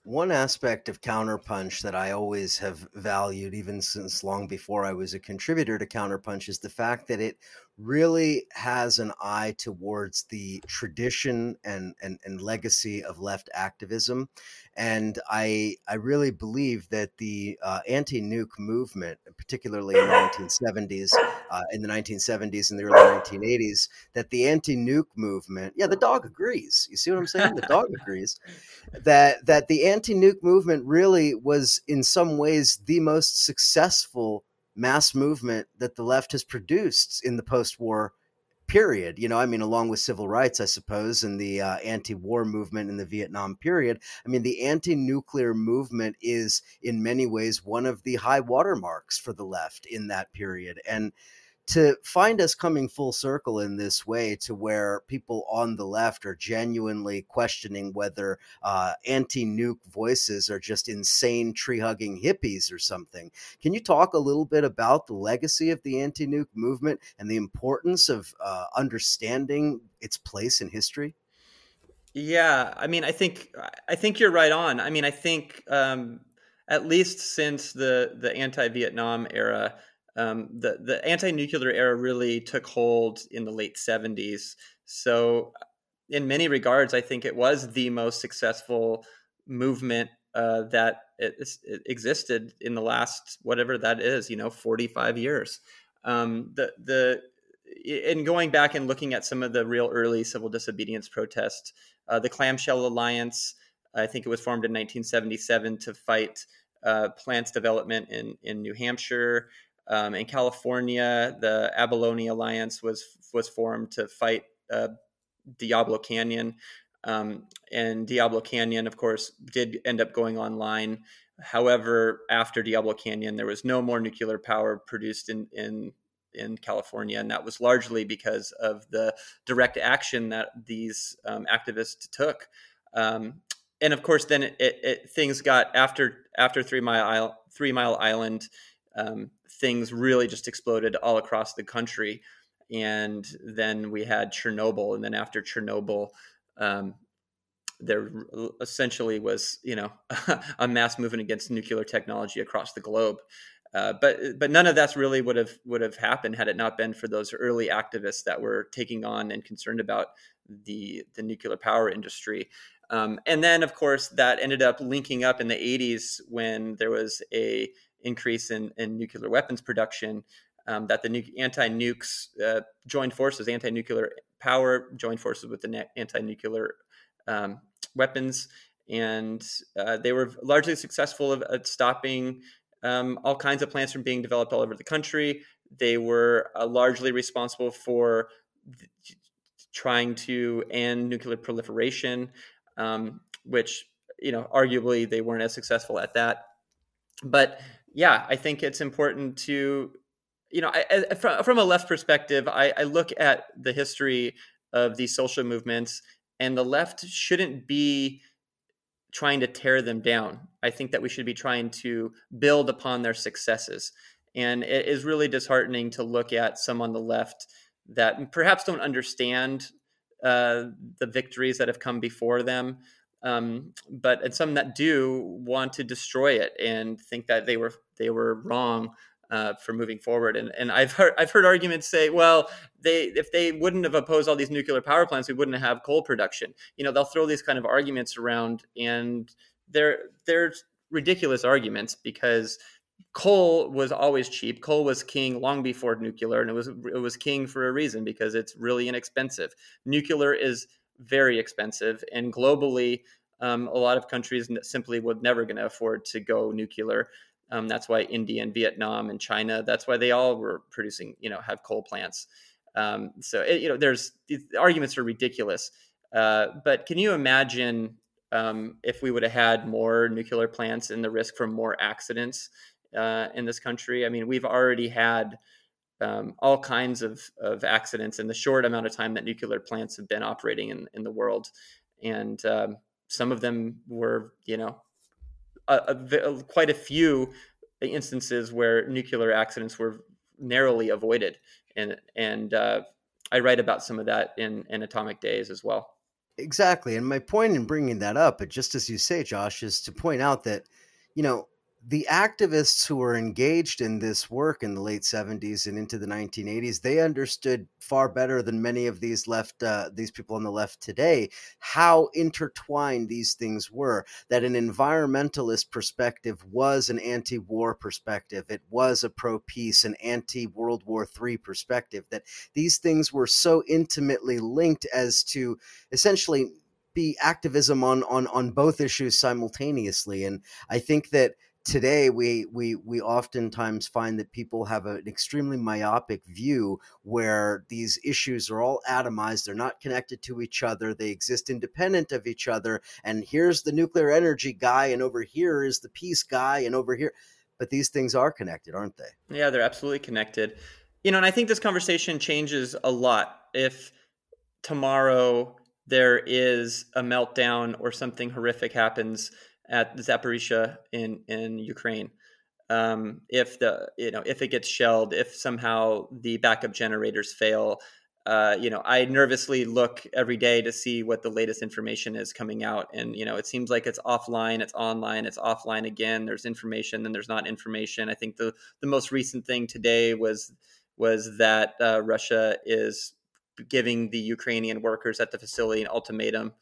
One aspect of Counterpunch that I always have valued, even since long before I was a contributor to Counterpunch, is the fact that it really has an eye towards the tradition and, and, and legacy of left activism. And I, I really believe that the uh, anti nuke movement, particularly in the 1970s, uh, in the 1970s and the early 1980s, that the anti nuke movement, yeah, the dog agrees. You see what I'm saying? The dog agrees that, that the anti nuke movement really was, in some ways, the most successful mass movement that the left has produced in the post-war period. You know, I mean, along with civil rights, I suppose, and the uh, anti-war movement in the Vietnam period. I mean, the anti-nuclear movement is, in many ways, one of the high watermarks for the left in that period, and to find us coming full circle in this way to where people on the left are genuinely questioning whether uh, anti nuke voices are just insane tree hugging hippies or something. Can you talk a little bit about the legacy of the anti nuke movement and the importance of uh, understanding its place in history? Yeah, I mean, I think I think you're right on. I mean, I think um, at least since the the anti-Vietnam era, um, the the anti-nuclear era really took hold in the late 70s. So, in many regards, I think it was the most successful movement uh, that it, it existed in the last whatever that is, you know, 45 years. Um, the the in going back and looking at some of the real early civil disobedience protests, uh, the Clamshell Alliance, I think it was formed in 1977 to fight uh, plants development in in New Hampshire. Um, in California, the Abalone Alliance was was formed to fight uh, Diablo Canyon, um, and Diablo Canyon, of course, did end up going online. However, after Diablo Canyon, there was no more nuclear power produced in in in California, and that was largely because of the direct action that these um, activists took. Um, and of course, then it, it, things got after after Three Mile Three Mile Island um, things really just exploded all across the country. And then we had Chernobyl, and then after Chernobyl, um, there essentially was, you know, a mass movement against nuclear technology across the globe. Uh, but but none of that's really would have would have happened had it not been for those early activists that were taking on and concerned about the the nuclear power industry. Um, and then, of course, that ended up linking up in the 80s when there was a increase in, in nuclear weapons production, um, that the nu- anti-nukes uh, joined forces, anti-nuclear power joined forces with the anti-nuclear um, weapons, and uh, they were largely successful at, at stopping um, all kinds of plants from being developed all over the country. They were uh, largely responsible for th- trying to end nuclear proliferation, um, which you know arguably they weren't as successful at that. But yeah, I think it's important to, you know, I, I, from, from a left perspective, I, I look at the history of these social movements, and the left shouldn't be trying to tear them down. I think that we should be trying to build upon their successes. And it is really disheartening to look at some on the left that perhaps don't understand uh, the victories that have come before them um, but and some that do want to destroy it and think that they were they were wrong uh, for moving forward. And and I've heard I've heard arguments say, well, they if they wouldn't have opposed all these nuclear power plants, we wouldn't have coal production. You know, they'll throw these kind of arguments around, and they're they're ridiculous arguments because coal was always cheap. Coal was king long before nuclear, and it was it was king for a reason because it's really inexpensive. Nuclear is very expensive, and globally, um, a lot of countries simply would never going to afford to go nuclear. Um, that's why India and Vietnam and China. That's why they all were producing, you know, have coal plants. Um, so it, you know, there's the arguments are ridiculous. Uh, but can you imagine um, if we would have had more nuclear plants and the risk for more accidents uh, in this country? I mean, we've already had um, all kinds of, of accidents in the short amount of time that nuclear plants have been operating in, in the world, and um, some of them were, you know, a, a, quite a few instances where nuclear accidents were narrowly avoided, and and uh, I write about some of that in, in Atomic Days as well. Exactly, and my point in bringing that up, just as you say, Josh, is to point out that you know the activists who were engaged in this work in the late 70s and into the 1980s they understood far better than many of these left uh, these people on the left today how intertwined these things were that an environmentalist perspective was an anti-war perspective it was a pro-peace an anti-world war iii perspective that these things were so intimately linked as to essentially be activism on on on both issues simultaneously. And i think that today we we we oftentimes find that people have an extremely myopic view where these issues are all atomized they're not connected to each other they exist independent of each other and here's the nuclear energy guy and over here is the peace guy and over here but these things are connected aren't they? Yeah they're absolutely connected. You know and i think this conversation changes a lot if tomorrow there is a meltdown or something horrific happens at Zaporizhia in in Ukraine. Um, if the you know if it gets shelled, if somehow the backup generators fail, uh, you know I nervously look every day to see what the latest information is coming out, and you know it seems like it's offline, it's online, it's offline again. There's information, then there's not information. I think the the most recent thing today was was that uh, Russia is giving the Ukrainian workers at the facility an ultimatum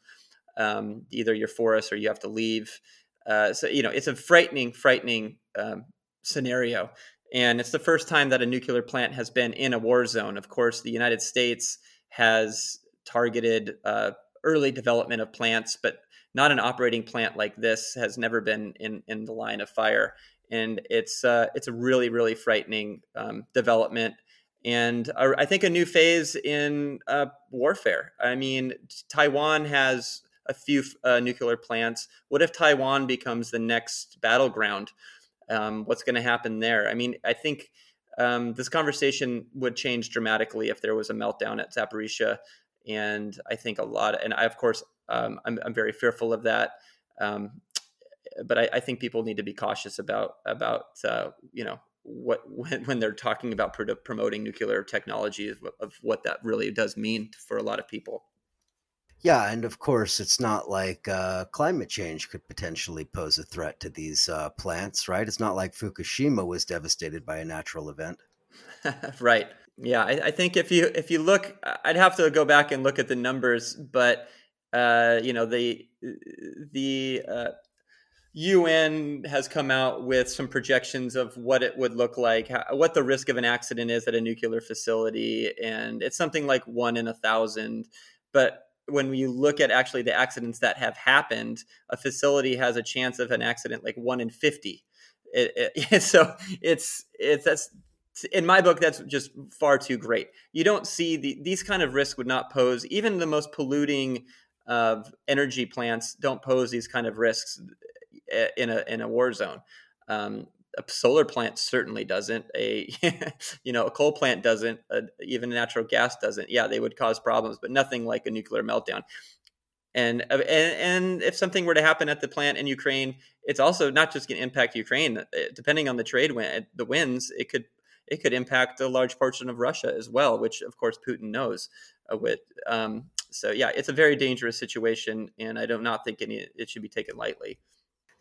um, either you're for us or you have to leave. Uh, so you know it's a frightening, frightening um, scenario, and it's the first time that a nuclear plant has been in a war zone. Of course, the United States has targeted uh, early development of plants, but not an operating plant like this has never been in in the line of fire, and it's uh, it's a really, really frightening um, development and I think a new phase in uh, warfare. I mean, Taiwan has a few uh, nuclear plants. What if Taiwan becomes the next battleground? Um, what's going to happen there? I mean, I think um, this conversation would change dramatically if there was a meltdown at Zaporizhia, and I think a lot. And I, of course, um, I'm, I'm, very fearful of that. Um, but I, I, think people need to be cautious about about uh, you know what when, when they're talking about promoting nuclear technology of, of what that really does mean for a lot of people. Yeah, and of course, it's not like uh, climate change could potentially pose a threat to these uh, plants, right? It's not like Fukushima was devastated by a natural event. right. Yeah, I, I, think if you if you look, I'd have to go back and look at the numbers, but uh, you know the the UN uh, has come out with some projections of what it would look like, how, what the risk of an accident is at a nuclear facility, and it's something like one in a thousand. But when you look at actually the accidents that have happened, a facility has a chance of an accident like one in 50. It, it, so it's, it's, that's, in my book, that's just far too great. You don't see the, these kind of risks would not pose, even the most polluting of energy plants don't pose these kind of risks eh, in a, in a war zone. Um, a solar plant certainly doesn't a you know a coal plant doesn't a, even natural gas doesn't. Yeah they would cause problems but nothing like a nuclear meltdown. And, uh, and and if something were to happen at the plant in Ukraine it's also not just going to impact Ukraine uh, depending on the trade wind the winds it could it could impact a large portion of Russia as well which of course Putin knows uh, with um, so yeah it's a very dangerous situation and I do not think any it should be taken lightly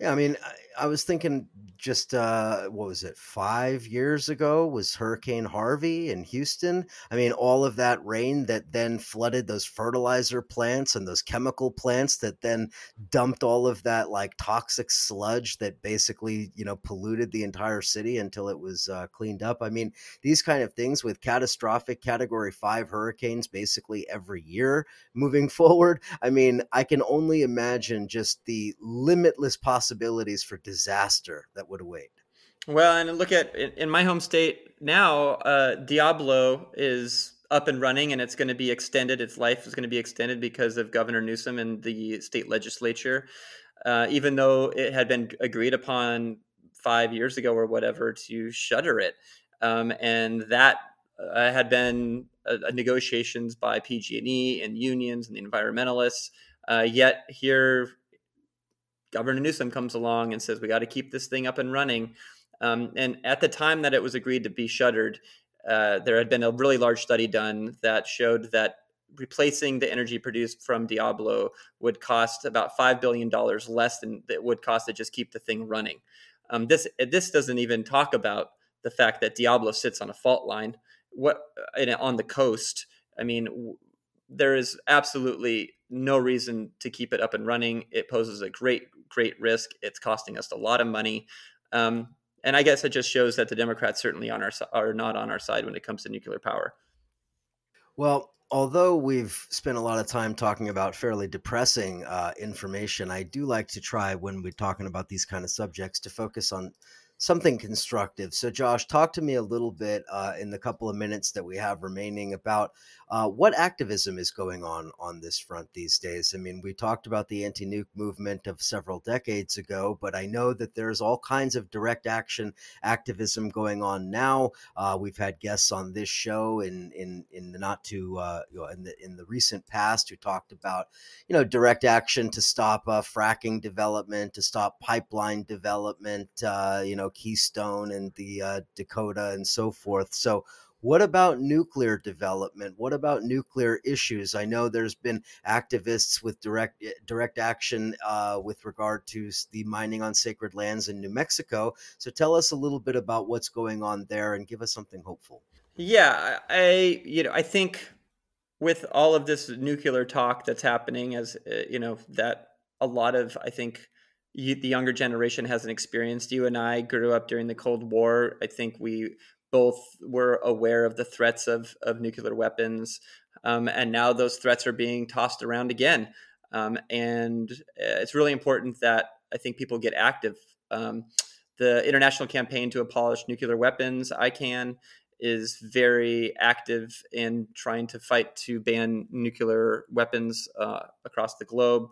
Yeah, I mean, I, I was thinking just uh, what was it? Five years ago was Hurricane Harvey in Houston. I mean, all of that rain that then flooded those fertilizer plants and those chemical plants that then dumped all of that like toxic sludge that basically you know polluted the entire city until it was uh, cleaned up. I mean, these kind of things with catastrophic Category Five hurricanes basically every year moving forward. I mean, I can only imagine just the limitless possibilities possibilities for disaster that would await. Well, and look at in my home state now, uh, Diablo is up and running and it's going to be extended. Its life is going to be extended because of Governor Newsom and the state legislature. Uh, even though it had been agreed upon five years ago or whatever to shutter it, um, and that uh, had been uh, negotiations by PG&E and unions and the environmentalists. Uh, yet here Governor Newsom comes along and says we got to keep this thing up and running. Um, and at the time that it was agreed to be shuttered, uh, there had been a really large study done that showed that replacing the energy produced from Diablo would cost about five billion dollars less than it would cost to just keep the thing running. Um, this this doesn't even talk about the fact that Diablo sits on a fault line, what on the coast. I mean, there is absolutely no reason to keep it up and running. It poses a great, great risk. It's costing us a lot of money. Um, and I guess it just shows that the Democrats certainly on our are not on our side when it comes to nuclear power. Well, although we've spent a lot of time talking about fairly depressing uh, information, I do like to try when we're talking about these kind of subjects to focus on something constructive. So, Josh, talk to me a little bit uh, in the couple of minutes that we have remaining about uh, what activism is going on on this front these days? I mean, we talked about the anti nuke movement of several decades ago, but I know that there's all kinds of direct action activism going on now. Uh, we've had guests on this show in in in the not too uh, you know, in the in the recent past who talked about you know direct action to stop uh, fracking development, to stop pipeline development, uh, you know Keystone and the Dakota and so forth. So what about nuclear development? What about nuclear issues? I know there's been activists with direct eh, direct action uh, with regard to the mining on sacred lands in New Mexico. So tell us a little bit about what's going on there and give us something hopeful. Yeah, I you know I think with all of this nuclear talk that's happening, as uh, you know that a lot of I think you, the younger generation hasn't experienced. You and I grew up during the Cold War. I think we both were aware of the threats of, of nuclear weapons. Um, and now those threats are being tossed around again. Um, and uh, it's really important that I think people get active. Um, the international campaign to abolish nuclear weapons, ICAN, is very active in trying to fight to ban nuclear weapons uh, across the globe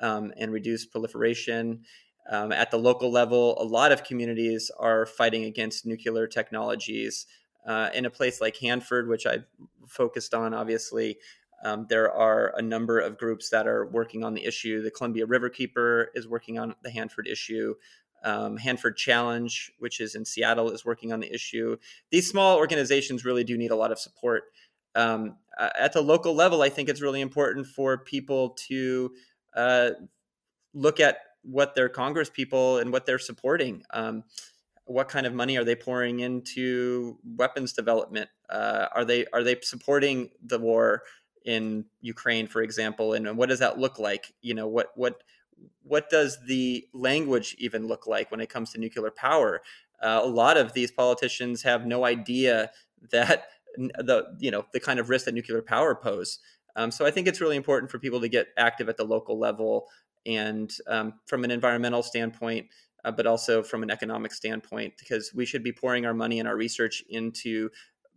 um, and reduce proliferation. Um, at the local level, a lot of communities are fighting against nuclear technologies. Uh, in a place like Hanford, which I've focused on, obviously, um, there are a number of groups that are working on the issue. The Columbia Riverkeeper is working on the Hanford issue. Um, Hanford Challenge, which is in Seattle, is working on the issue. These small organizations really do need a lot of support. Um, at the local level, I think it's really important for people to uh, look at what their Congress people and what they're supporting. Um, what kind of money are they pouring into weapons development? Uh, are they are they supporting the war in Ukraine, for example? And what does that look like? You know, what what what does the language even look like when it comes to nuclear power? Uh, a lot of these politicians have no idea that the you know the kind of risk that nuclear power pose. Um, so I think it's really important for people to get active at the local level and um, from an environmental standpoint, uh, but also from an economic standpoint, because we should be pouring our money and our research into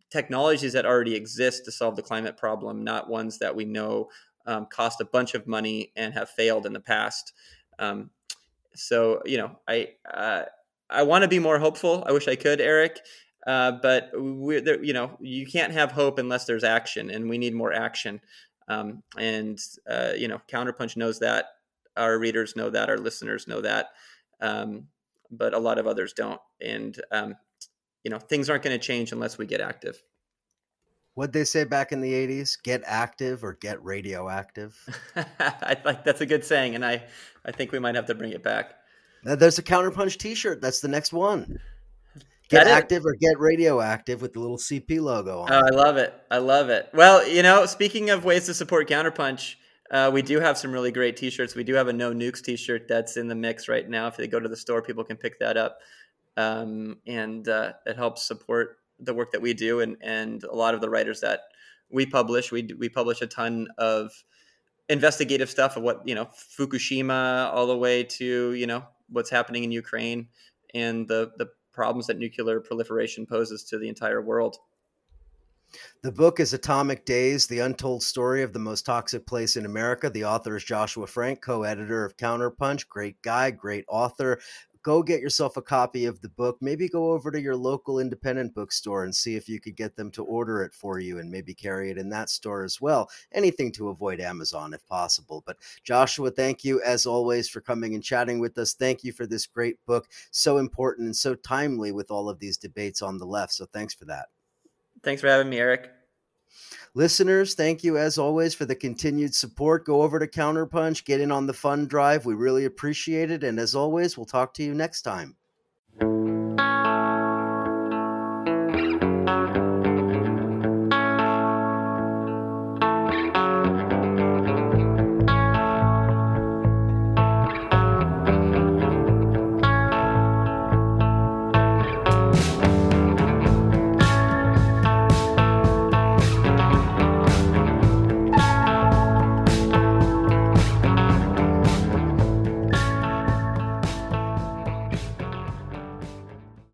technologies that already exist to solve the climate problem, not ones that we know um, cost a bunch of money and have failed in the past. Um, so, you know, I uh, I want to be more hopeful. I wish I could, Eric. Uh, but we, you know, you can't have hope unless there's action, and we need more action. Um, and uh, you know, Counterpunch knows that our readers know that, our listeners know that, um, but a lot of others don't. And um, you know, things aren't going to change unless we get active. What'd they say back in the '80s? Get active or get radioactive. I like that's a good saying, and I I think we might have to bring it back. There's a counterpunch T-shirt. That's the next one. Get That is- active or get radioactive with the little CP logo on. Oh, it. I love it. I love it. Well, you know, speaking of ways to support Counterpunch, uh, we do have some really great T-shirts. We do have a No Nukes T-shirt that's in the mix right now. If they go to the store, people can pick that up, um, and uh, it helps support the work that we do and and a lot of the writers that we publish. We we publish a ton of investigative stuff of what you know Fukushima all the way to you know what's happening in Ukraine and the the problems that nuclear proliferation poses to the entire world. The book is Atomic Days: The Untold Story of the Most Toxic Place in America. The author is Joshua Frank, co-editor of Counterpunch. Great guy, great author. Go get yourself a copy of the book. Maybe go over to your local independent bookstore and see if you could get them to order it for you and maybe carry it in that store as well. Anything to avoid Amazon if possible. But Joshua, thank you as always for coming and chatting with us. Thank you for this great book. So important and so timely with all of these debates on the left. So thanks for that. Thanks for having me, Eric. Listeners, thank you as always for the continued support. Go over to Counterpunch, get in on the fun drive. We really appreciate it. And as always, we'll talk to you next time.